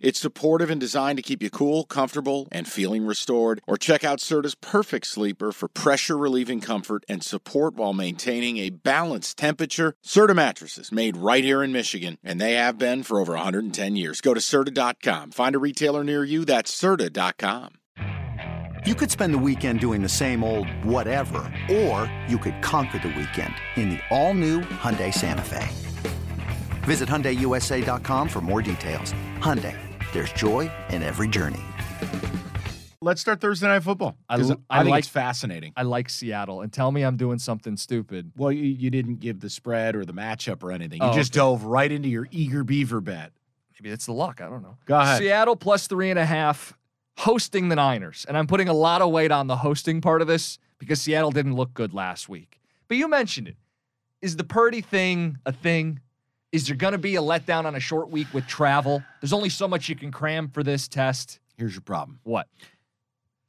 It's supportive and designed to keep you cool, comfortable, and feeling restored. Or check out Serta's Perfect Sleeper for pressure relieving comfort and support while maintaining a balanced temperature. Serta mattresses made right here in Michigan, and they have been for over 110 years. Go to Serta.com. Find a retailer near you. That's Serta.com. You could spend the weekend doing the same old whatever, or you could conquer the weekend in the all-new Hyundai Santa Fe. Visit HyundaiUSA.com for more details. Hyundai, there's joy in every journey. Let's start Thursday Night Football. I 'cause l- I, I think like- it's fascinating. I like Seattle, and tell me I'm doing something stupid. Well, you, you didn't give the spread or the matchup or anything. You Oh, just okay. dove right into your eager beaver bet. Maybe it's the luck. I don't know. Go ahead. Seattle plus three and a half, hosting the Niners, and I'm putting a lot of weight on the hosting part of this because Seattle didn't look good last week. But you mentioned it. Is the Purdy thing a thing? Is there going to be a letdown on a short week with travel? There's only so much you can cram for this test. Here's your problem. What?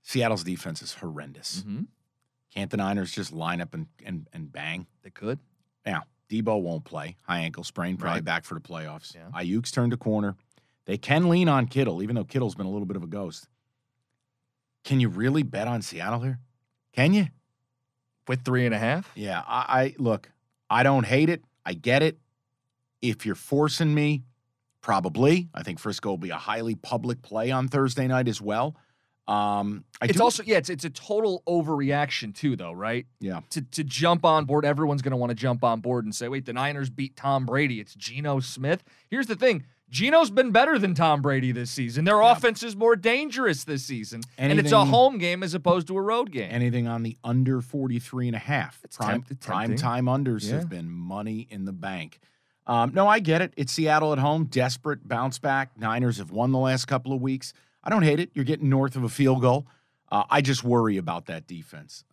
Seattle's defense is horrendous. Mm-hmm. Can't the Niners just line up and, and, and bang? They could. Now, Deebo won't play. High ankle sprain, probably Right. back for the playoffs. Yeah. Aiyuk's turned a corner. They can lean on Kittle, even though Kittle's been a little bit of a ghost. Can you really bet on Seattle here? Can you? With three and a half? Yeah, I, I look, I don't hate it. I get it. If you're forcing me, probably. I think Frisco will be a highly public play on Thursday night as well. Um, I it's do- also yeah, it's it's a total overreaction too, though, right? yeah. To to jump on board, everyone's going to want to jump on board and say, "Wait, the Niners beat Tom Brady. It's Geno Smith." Here's the thing: Geno's been better than Tom Brady this season. Their Yeah. offense is more dangerous this season, and it's a home game as opposed to a road game. Anything on the under 43 and a half. It's prime, tempt- prime time unders Yeah. have been money in the bank. Um, no, I get it. It's Seattle at home, desperate bounce back. Niners have won the last couple of weeks. I don't hate it. You're getting north of a field goal. Uh, I just worry about that defense.